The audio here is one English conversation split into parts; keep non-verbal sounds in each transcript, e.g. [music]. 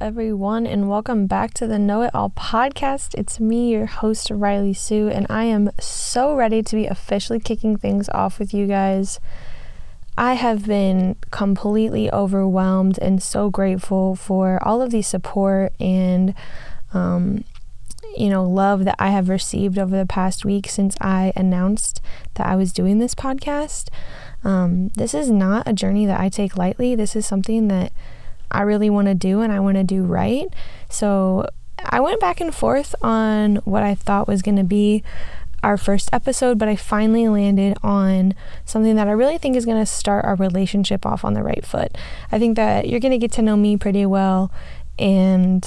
everyone, and welcome back to the Know Et Al podcast. It's me, your host, Rileigh Sue, and I am so ready to be officially kicking things off with you guys. I have been completely overwhelmed and so grateful for all of the support and, um, you know, love that I have received over the past week since I announced that I was doing this podcast. Um, this is not a journey that I take lightly. This is something that I really want to do and I want to do right. So I went back and forth on what I thought was going to be our first episode, but I finally landed on something that I really think is going to start our relationship off on the right foot. I think that you're going to get to know me pretty well, and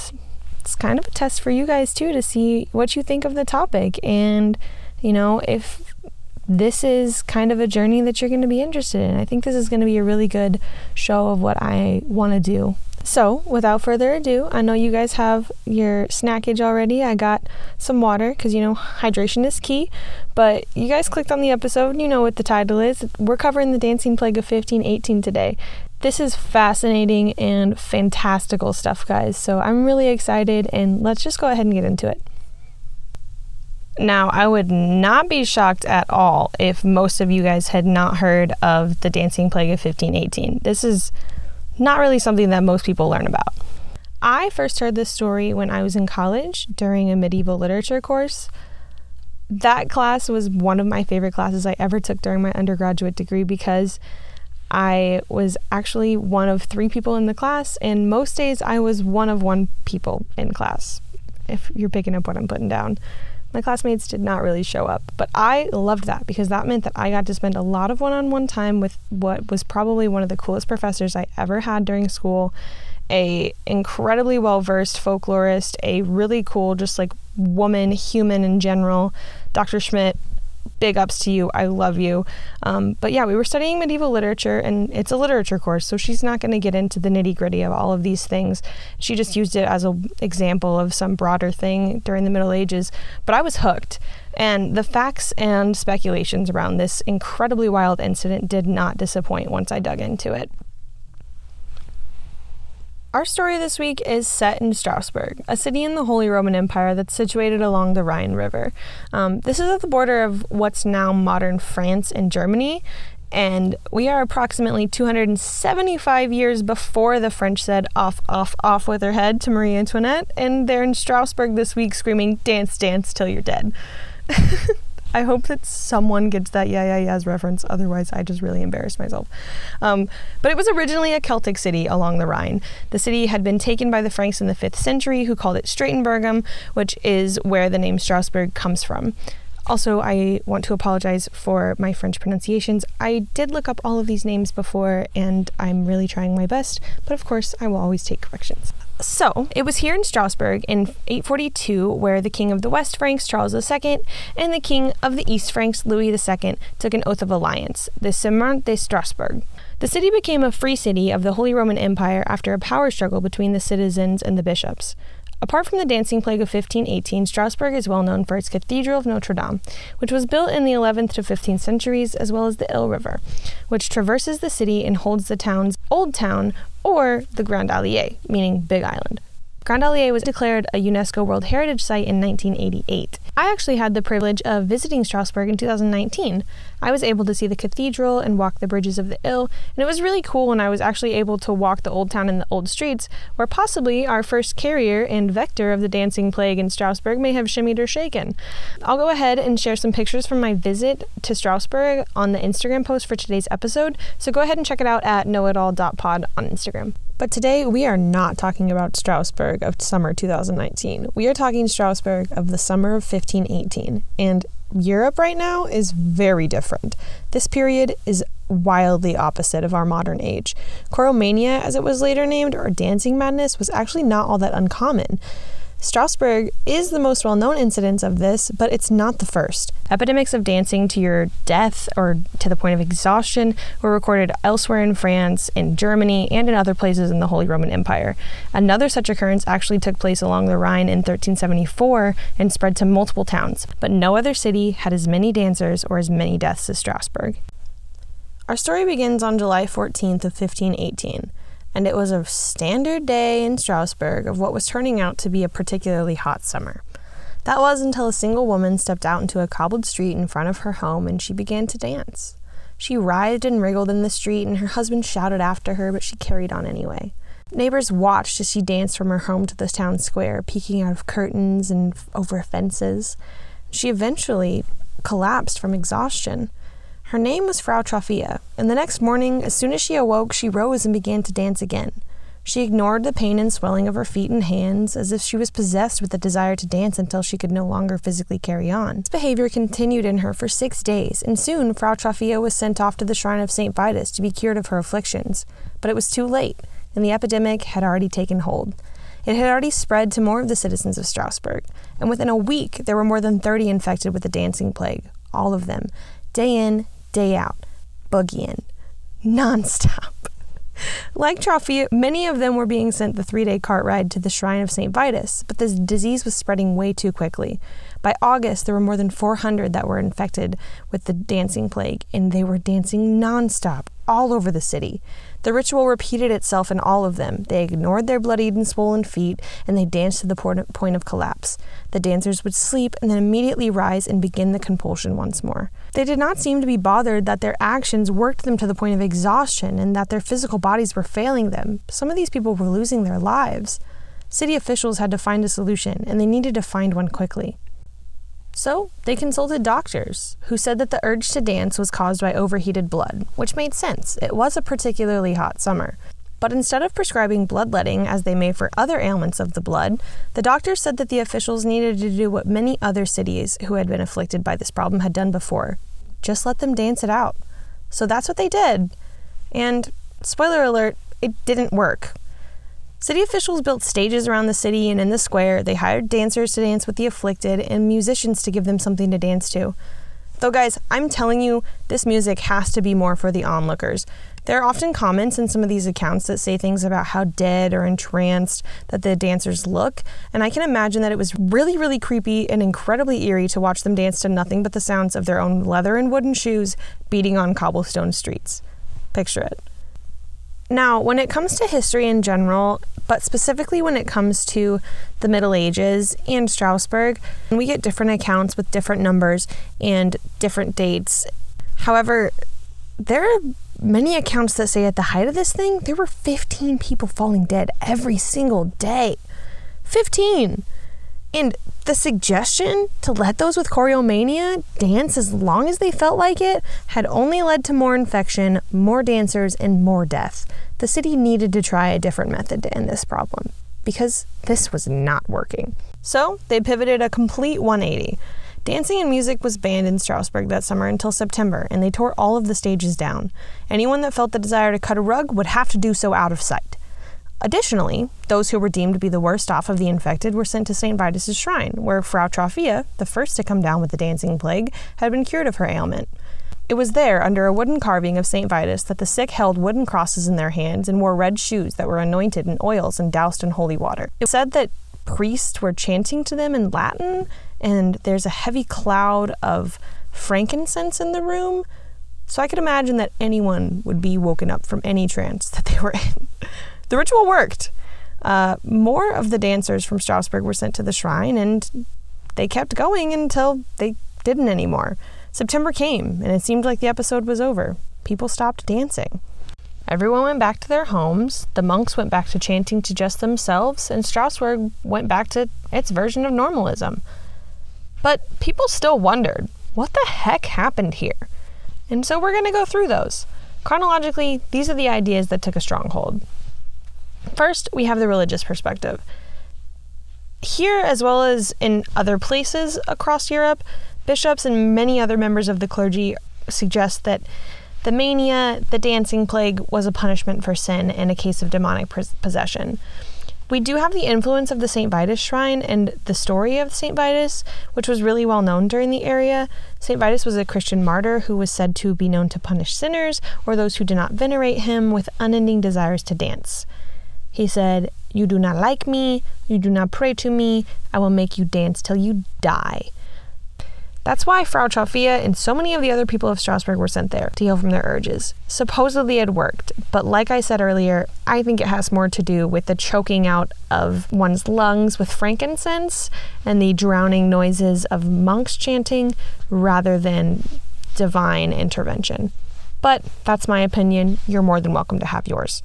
it's kind of a test for you guys too to see what you think of the topic. And, you know, if this is kind of a journey that you're going to be interested in. I think this is going to be a really good show of what I want to do. So, without further ado, I know you guys have your snackage already. I got some water because you know hydration is key. But you guys clicked on the episode, you know what the title is. We're covering the dancing plague of 1518 today. This is fascinating and fantastical stuff, guys. So, I'm really excited, and let's just go ahead and get into it. Now, I would not be shocked at all if most of you guys had not heard of the Dancing Plague of 1518. This is not really something that most people learn about. I first heard this story when I was in college during a medieval literature course. That class was one of my favorite classes I ever took during my undergraduate degree because I was actually one of three people in the class, and most days I was one of one people in class, if you're picking up what I'm putting down my classmates did not really show up. But I loved that because that meant that I got to spend a lot of one on one time with what was probably one of the coolest professors I ever had during school. A incredibly well versed folklorist, a really cool, just like woman, human in general. Dr. Schmidt big ups to you. I love you. Um, but yeah, we were studying medieval literature, and it's a literature course, so she's not going to get into the nitty gritty of all of these things. She just used it as an example of some broader thing during the Middle Ages. But I was hooked. And the facts and speculations around this incredibly wild incident did not disappoint once I dug into it. Our story this week is set in Strasbourg, a city in the Holy Roman Empire that's situated along the Rhine River. Um, this is at the border of what's now modern France and Germany, and we are approximately 275 years before the French said off, off, off with her head to Marie Antoinette, and they're in Strasbourg this week screaming, Dance, dance till you're dead. [laughs] I hope that someone gets that Yeah Yeah Yeahs reference. Otherwise, I just really embarrassed myself. Um, but it was originally a Celtic city along the Rhine. The city had been taken by the Franks in the 5th century, who called it Strateburgum, which is where the name Strasbourg comes from. Also, I want to apologize for my French pronunciations. I did look up all of these names before, and I'm really trying my best, but of course, I will always take corrections. So, it was here in Strasbourg in 842 where the king of the West Franks, Charles II, and the king of the East Franks, Louis II, took an oath of alliance, the Serment de Strasbourg. The city became a free city of the Holy Roman Empire after a power struggle between the citizens and the bishops. Apart from the dancing plague of 1518, Strasbourg is well known for its Cathedral of Notre Dame, which was built in the 11th to 15th centuries, as well as the Ill River, which traverses the city and holds the town's Old Town or the Grande Île, meaning Big Island. Grande Île was declared a UNESCO World Heritage Site in 1988. I actually had the privilege of visiting Strasbourg in 2019. I was able to see the cathedral and walk the bridges of the Ill, and it was really cool when I was actually able to walk the old town and the old streets, where possibly our first carrier and vector of the dancing plague in Strasbourg may have shimmied or shaken. I'll go ahead and share some pictures from my visit to Strasbourg on the Instagram post for today's episode, so go ahead and check it out at knowetal.pod on Instagram. But today we are not talking about Strasbourg of summer 2019. We are talking Strasbourg of the summer of 1518. And Europe right now is very different. This period is wildly opposite of our modern age. Choreomania, as it was later named, or dancing madness, was actually not all that uncommon. Strasbourg is the most well known incidence of this, but it's not the first. Epidemics of dancing to your death or to the point of exhaustion were recorded elsewhere in France, in Germany, and in other places in the Holy Roman Empire. Another such occurrence actually took place along the Rhine in 1374 and spread to multiple towns, but no other city had as many dancers or as many deaths as Strasbourg. Our story begins on July 14th of 1518. And it was a standard day in Strasbourg of what was turning out to be a particularly hot summer. That was until a single woman stepped out into a cobbled street in front of her home and she began to dance. She writhed and wriggled in the street, and her husband shouted after her, but she carried on anyway. Neighbors watched as she danced from her home to the town square, peeking out of curtains and over fences. She eventually collapsed from exhaustion. Her name was Frau Troffea, and the next morning, as soon as she awoke, she rose and began to dance again. She ignored the pain and swelling of her feet and hands as if she was possessed with the desire to dance until she could no longer physically carry on. This behavior continued in her for six days, and soon Frau Troffea was sent off to the shrine of St. Vitus to be cured of her afflictions. But it was too late, and the epidemic had already taken hold. It had already spread to more of the citizens of Strasbourg, and within a week there were more than 30 infected with the dancing plague, all of them, day in, day out, boogieing, nonstop. [laughs] Like Troffea, many of them were being sent the three day cart ride to the shrine of St. Vitus, but this disease was spreading way too quickly. By August, there were more than 400 that were infected with the dancing plague, and they were dancing nonstop all over the city. The ritual repeated itself in all of them. They ignored their bloodied and swollen feet, and they danced to the point of collapse. The dancers would sleep and then immediately rise and begin the compulsion once more. They did not seem to be bothered that their actions worked them to the point of exhaustion and that their physical bodies were failing them. Some of these people were losing their lives. City officials had to find a solution, and they needed to find one quickly. So they consulted doctors, who said that the urge to dance was caused by overheated blood, which made sense. It was a particularly hot summer. But instead of prescribing bloodletting, as they may for other ailments of the blood, the doctors said that the officials needed to do what many other cities who had been afflicted by this problem had done before just let them dance it out. So that's what they did. And, spoiler alert, it didn't work. City officials built stages around the city and in the square. They hired dancers to dance with the afflicted and musicians to give them something to dance to. Though, guys, I'm telling you, this music has to be more for the onlookers. There are often comments in some of these accounts that say things about how dead or entranced that the dancers look, and I can imagine that it was really, really creepy and incredibly eerie to watch them dance to nothing but the sounds of their own leather and wooden shoes beating on cobblestone streets. Picture it. Now, when it comes to history in general, but specifically when it comes to the Middle Ages and Strasbourg, we get different accounts with different numbers and different dates. However, there are many accounts that say at the height of this thing, there were 15 people falling dead every single day. 15! And the suggestion to let those with choreomania dance as long as they felt like it had only led to more infection, more dancers, and more death. The city needed to try a different method to end this problem because this was not working. So they pivoted a complete 180. Dancing and music was banned in Strasbourg that summer until September, and they tore all of the stages down. Anyone that felt the desire to cut a rug would have to do so out of sight. Additionally, those who were deemed to be the worst off of the infected were sent to St. Vitus's shrine, where Frau Troffea, the first to come down with the dancing plague, had been cured of her ailment. It was there, under a wooden carving of St. Vitus, that the sick held wooden crosses in their hands and wore red shoes that were anointed in oils and doused in holy water. It said that priests were chanting to them in Latin, and there's a heavy cloud of frankincense in the room. So I could imagine that anyone would be woken up from any trance [laughs] that they were in. The ritual worked. Uh, more of the dancers from Strasbourg were sent to the shrine, and they kept going until they didn't anymore. September came, and it seemed like the episode was over. People stopped dancing. Everyone went back to their homes, the monks went back to chanting to just themselves, and Strasbourg went back to its version of normalism. But people still wondered what the heck happened here? And so we're going to go through those. Chronologically, these are the ideas that took a stronghold. First, we have the religious perspective. Here, as well as in other places across Europe, bishops and many other members of the clergy suggest that the mania, the dancing plague, was a punishment for sin and a case of demonic possession. We do have the influence of the St. Vitus shrine and the story of St. Vitus, which was really well known during the area. St. Vitus was a Christian martyr who was said to be known to punish sinners or those who did not venerate him with unending desires to dance. He said, You do not like me, you do not pray to me, I will make you dance till you die. That's why Frau Troffea and so many of the other people of Strasbourg were sent there to heal from their urges. Supposedly it worked, but like I said earlier, I think it has more to do with the choking out of one's lungs with frankincense and the drowning noises of monks chanting rather than divine intervention. But that's my opinion. You're more than welcome to have yours.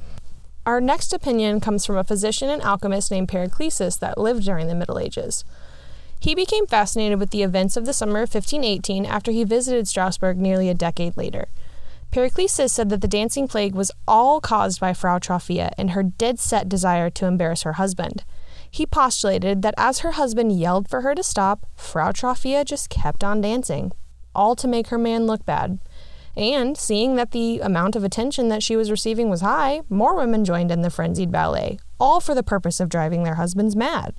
Our next opinion comes from a physician and alchemist named Paracelsus that lived during the Middle Ages. He became fascinated with the events of the summer of 1518 after he visited Strasbourg nearly a decade later. Paracelsus said that the dancing plague was all caused by Frau Troffea and her dead set desire to embarrass her husband. He postulated that as her husband yelled for her to stop, Frau Troffea just kept on dancing, all to make her man look bad. And seeing that the amount of attention that she was receiving was high, more women joined in the frenzied ballet, all for the purpose of driving their husbands mad.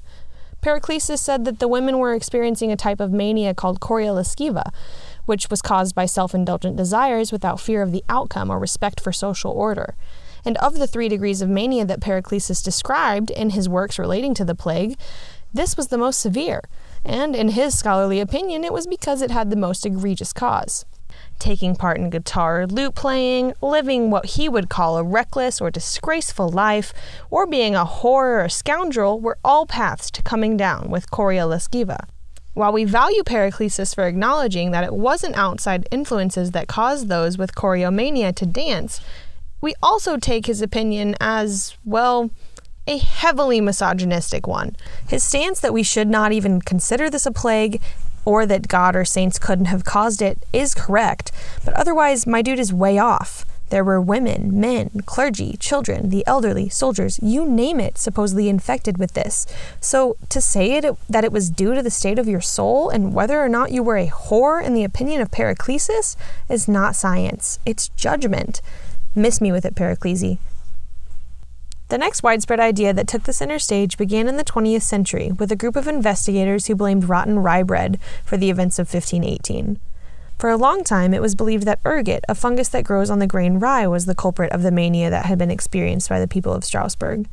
Paracelsus said that the women were experiencing a type of mania called chorea lasciva, which was caused by self indulgent desires without fear of the outcome or respect for social order. And of the three degrees of mania that Paracelsus described in his works relating to the plague, this was the most severe, and in his scholarly opinion, it was because it had the most egregious cause taking part in guitar or lute playing, living what he would call a reckless or disgraceful life, or being a whore or a scoundrel were all paths to coming down with chorea lasciva. While we value Paracelsus for acknowledging that it wasn't outside influences that caused those with choreomania to dance, we also take his opinion as, well, a heavily misogynistic one. His stance that we should not even consider this a plague or that God or saints couldn't have caused it is correct, but otherwise, my dude is way off. There were women, men, clergy, children, the elderly, soldiers, you name it, supposedly infected with this. So to say it, that it was due to the state of your soul and whether or not you were a whore in the opinion of Paracelsus is not science. It's judgment. Miss me with it, Paraclesi. The next widespread idea that took the center stage began in the 20th century with a group of investigators who blamed rotten rye bread for the events of 1518. For a long time, it was believed that ergot, a fungus that grows on the grain rye, was the culprit of the mania that had been experienced by the people of Strasbourg.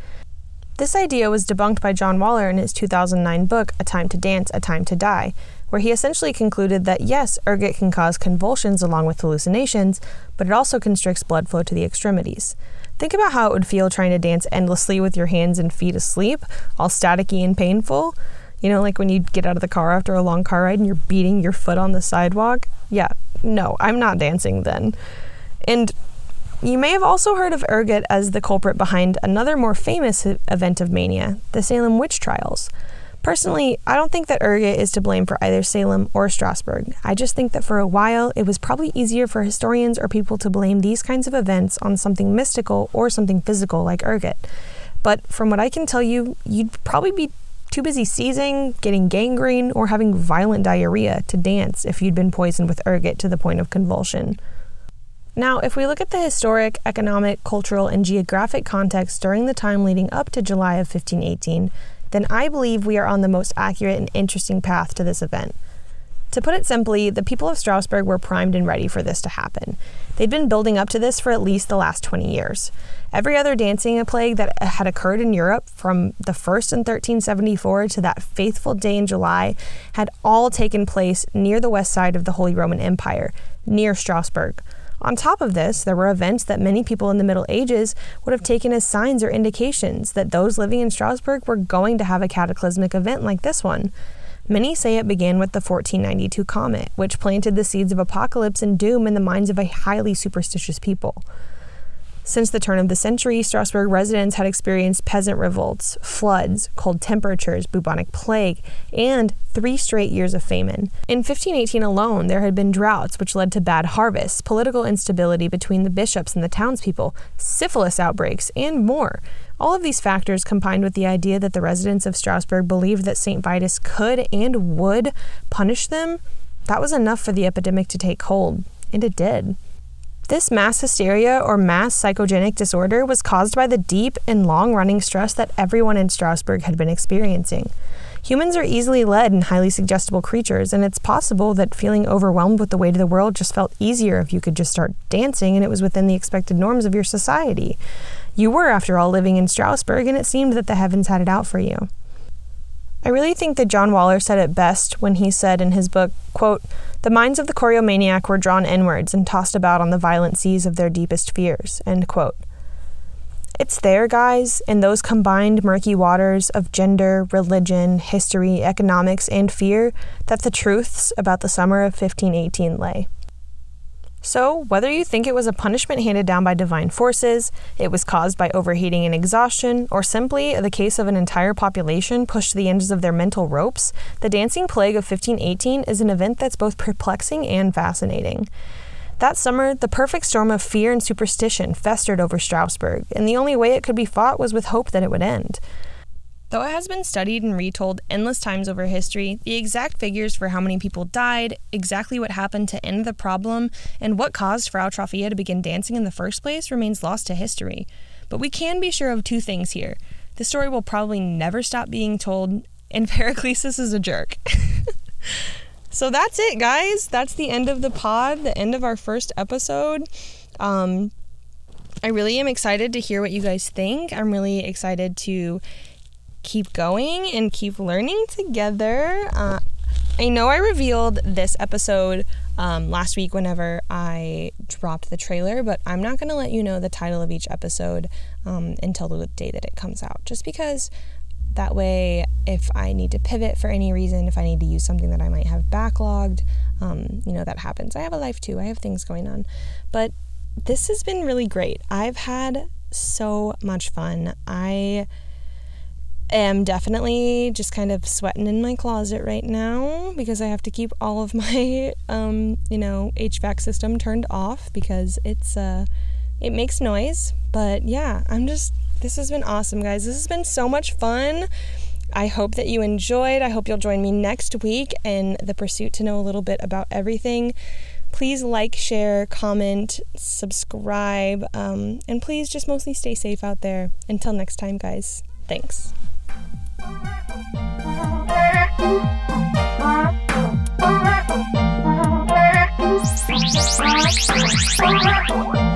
This idea was debunked by John Waller in his 2009 book, A Time to Dance, A Time to Die, where he essentially concluded that yes, ergot can cause convulsions along with hallucinations, but it also constricts blood flow to the extremities. Think about how it would feel trying to dance endlessly with your hands and feet asleep, all staticky and painful. You know, like when you get out of the car after a long car ride and you're beating your foot on the sidewalk. Yeah, no, I'm not dancing then. And you may have also heard of ergot as the culprit behind another more famous event of mania, the Salem witch trials. Personally, I don't think that ergot is to blame for either Salem or Strasbourg. I just think that for a while, it was probably easier for historians or people to blame these kinds of events on something mystical or something physical like ergot. But from what I can tell you, you'd probably be too busy seizing, getting gangrene, or having violent diarrhea to dance if you'd been poisoned with ergot to the point of convulsion. Now, if we look at the historic, economic, cultural, and geographic context during the time leading up to July of 1518, then I believe we are on the most accurate and interesting path to this event. To put it simply, the people of Strasbourg were primed and ready for this to happen. They'd been building up to this for at least the last 20 years. Every other dancing plague that had occurred in Europe, from the first in 1374 to that faithful day in July, had all taken place near the west side of the Holy Roman Empire, near Strasbourg. On top of this, there were events that many people in the Middle Ages would have taken as signs or indications that those living in Strasbourg were going to have a cataclysmic event like this one. Many say it began with the 1492 comet, which planted the seeds of apocalypse and doom in the minds of a highly superstitious people. Since the turn of the century, Strasbourg residents had experienced peasant revolts, floods, cold temperatures, bubonic plague, and three straight years of famine. In 1518 alone, there had been droughts which led to bad harvests, political instability between the bishops and the townspeople, syphilis outbreaks, and more. All of these factors combined with the idea that the residents of Strasbourg believed that St. Vitus could and would punish them, that was enough for the epidemic to take hold, and it did. This mass hysteria or mass psychogenic disorder was caused by the deep and long running stress that everyone in Strasbourg had been experiencing. Humans are easily led and highly suggestible creatures, and it's possible that feeling overwhelmed with the weight of the world just felt easier if you could just start dancing and it was within the expected norms of your society. You were, after all, living in Strasbourg, and it seemed that the heavens had it out for you. I really think that John Waller said it best when he said in his book, quote, The minds of the choreomaniac were drawn inwards and tossed about on the violent seas of their deepest fears, end quote. It's there, guys, in those combined murky waters of gender, religion, history, economics, and fear, that the truths about the summer of 1518 lay. So, whether you think it was a punishment handed down by divine forces, it was caused by overheating and exhaustion, or simply the case of an entire population pushed to the ends of their mental ropes, the Dancing Plague of 1518 is an event that's both perplexing and fascinating. That summer, the perfect storm of fear and superstition festered over Strasbourg, and the only way it could be fought was with hope that it would end. Though it has been studied and retold endless times over history, the exact figures for how many people died, exactly what happened to end the problem, and what caused Frau Troffea to begin dancing in the first place remains lost to history. But we can be sure of two things here. The story will probably never stop being told, and [laughs] Paracelsus is a jerk. [laughs] so that's it, guys. That's the end of the pod, the end of our first episode. Um, I really am excited to hear what you guys think. I'm really excited to keep going and keep learning together. Uh, I know I revealed this episode um, last week whenever I dropped the trailer, but I'm not going to let you know the title of each episode um, until the day that it comes out, just because that way, if I need to pivot for any reason, if I need to use something that I might have backlogged, um, you know, that happens. I have a life too, I have things going on. But this has been really great. I've had so much fun. I am definitely just kind of sweating in my closet right now because I have to keep all of my [laughs] um, you know, HVAC system turned off because it's uh it makes noise. But yeah, I'm just this has been awesome, guys. This has been so much fun. I hope that you enjoyed. I hope you'll join me next week in the pursuit to know a little bit about everything. Please like, share, comment, subscribe, um, and please just mostly stay safe out there. Until next time, guys. Thanks. Thank you.